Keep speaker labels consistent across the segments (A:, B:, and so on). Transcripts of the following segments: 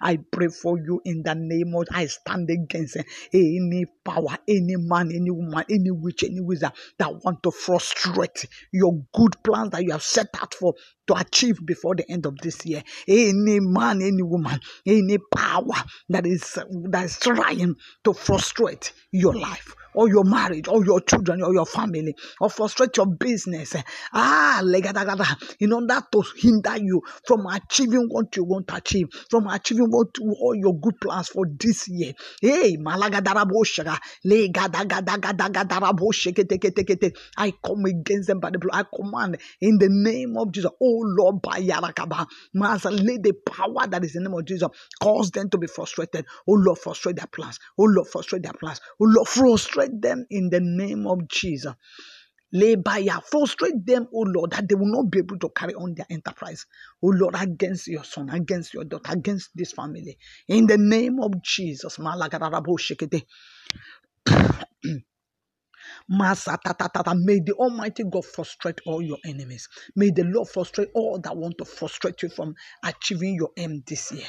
A: I pray for you in the name of I stand against any power any man any woman any witch any wizard that want to frustrate your good plans that you have set out for to achieve before the end of this year. Any man any woman any power that is that is trying to frustrate your life or your marriage or your children or your family or frustrate your business. Ah in order to hinder you from achieving what you want to achieve from achieving what all your good plans for this year. Hey malagadaraboshaka legadagadagadagadaboshekete I come against them by the blood. I command in the name of Jesus. Oh Lord by Yarakaba. Master let the power that is in the name of Jesus cause them to be frustrated. Oh Lord frustrate their plans. Oh Lord frustrate their plans. Oh Lord frustrate them in the name of Jesus Lay by ya, frustrate them, oh Lord, that they will not be able to carry on their enterprise. Oh Lord, against your son, against your daughter, against this family. In the name of Jesus. May the Almighty God frustrate all your enemies. May the Lord frustrate all that want to frustrate you from achieving your aim this year.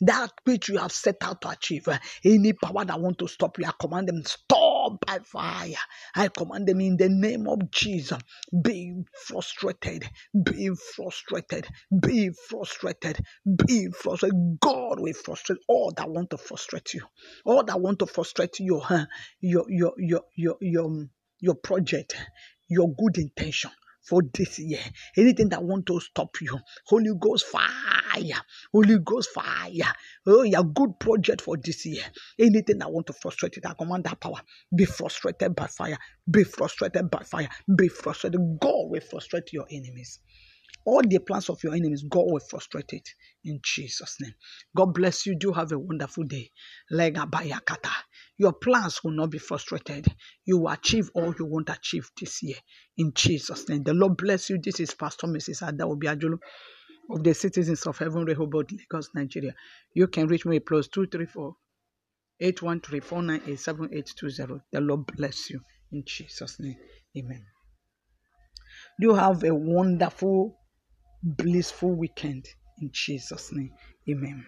A: That which you have set out to achieve. Eh, any power that want to stop you, I command them stop by fire. I command them in the name of Jesus. Be frustrated. Be frustrated. Be frustrated. Be frustrated. God will frustrate all that want to frustrate you. All that want to frustrate you. Huh? your your your your your your project, your good intention for this year. Anything that want to stop you, Holy Ghost fire, Holy Ghost fire. Oh, your good project for this year. Anything that want to frustrate it, I command that power. Be frustrated by fire. Be frustrated by fire. Be frustrated. God will frustrate your enemies. All the plans of your enemies, God will frustrate it in Jesus' name. God bless you. Do have a wonderful day. Your plans will not be frustrated. You will achieve all you want to achieve this year in Jesus' name. The Lord bless you. This is Pastor Mrs. Ada Obiajulu of the Citizens of Heaven, Rehoboth, Lagos, Nigeria. You can reach me plus 234 813 The Lord bless you in Jesus' name. Amen. You have a wonderful, blissful weekend in Jesus' name. Amen.